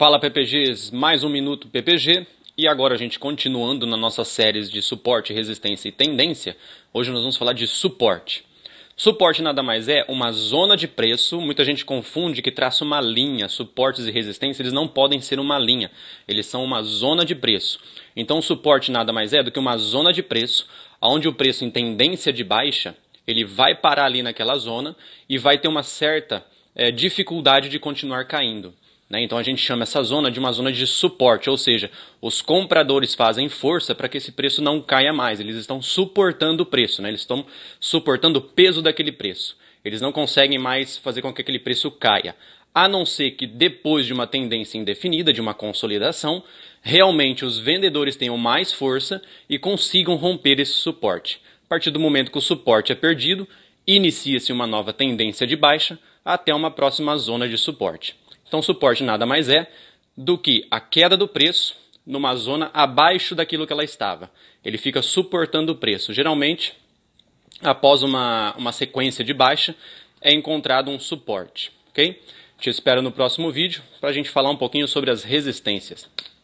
Fala PPGs, mais um minuto PPG e agora a gente continuando na nossa séries de suporte, resistência e tendência, hoje nós vamos falar de suporte. Suporte nada mais é uma zona de preço, muita gente confunde que traça uma linha, suportes e resistência, eles não podem ser uma linha, eles são uma zona de preço. Então suporte nada mais é do que uma zona de preço, onde o preço em tendência de baixa, ele vai parar ali naquela zona e vai ter uma certa é, dificuldade de continuar caindo. Né? Então a gente chama essa zona de uma zona de suporte, ou seja, os compradores fazem força para que esse preço não caia mais. Eles estão suportando o preço, né? eles estão suportando o peso daquele preço. Eles não conseguem mais fazer com que aquele preço caia. A não ser que depois de uma tendência indefinida, de uma consolidação, realmente os vendedores tenham mais força e consigam romper esse suporte. A partir do momento que o suporte é perdido, inicia-se uma nova tendência de baixa até uma próxima zona de suporte. Então, suporte nada mais é do que a queda do preço numa zona abaixo daquilo que ela estava. Ele fica suportando o preço. Geralmente, após uma, uma sequência de baixa, é encontrado um suporte. Ok? Te espero no próximo vídeo para a gente falar um pouquinho sobre as resistências.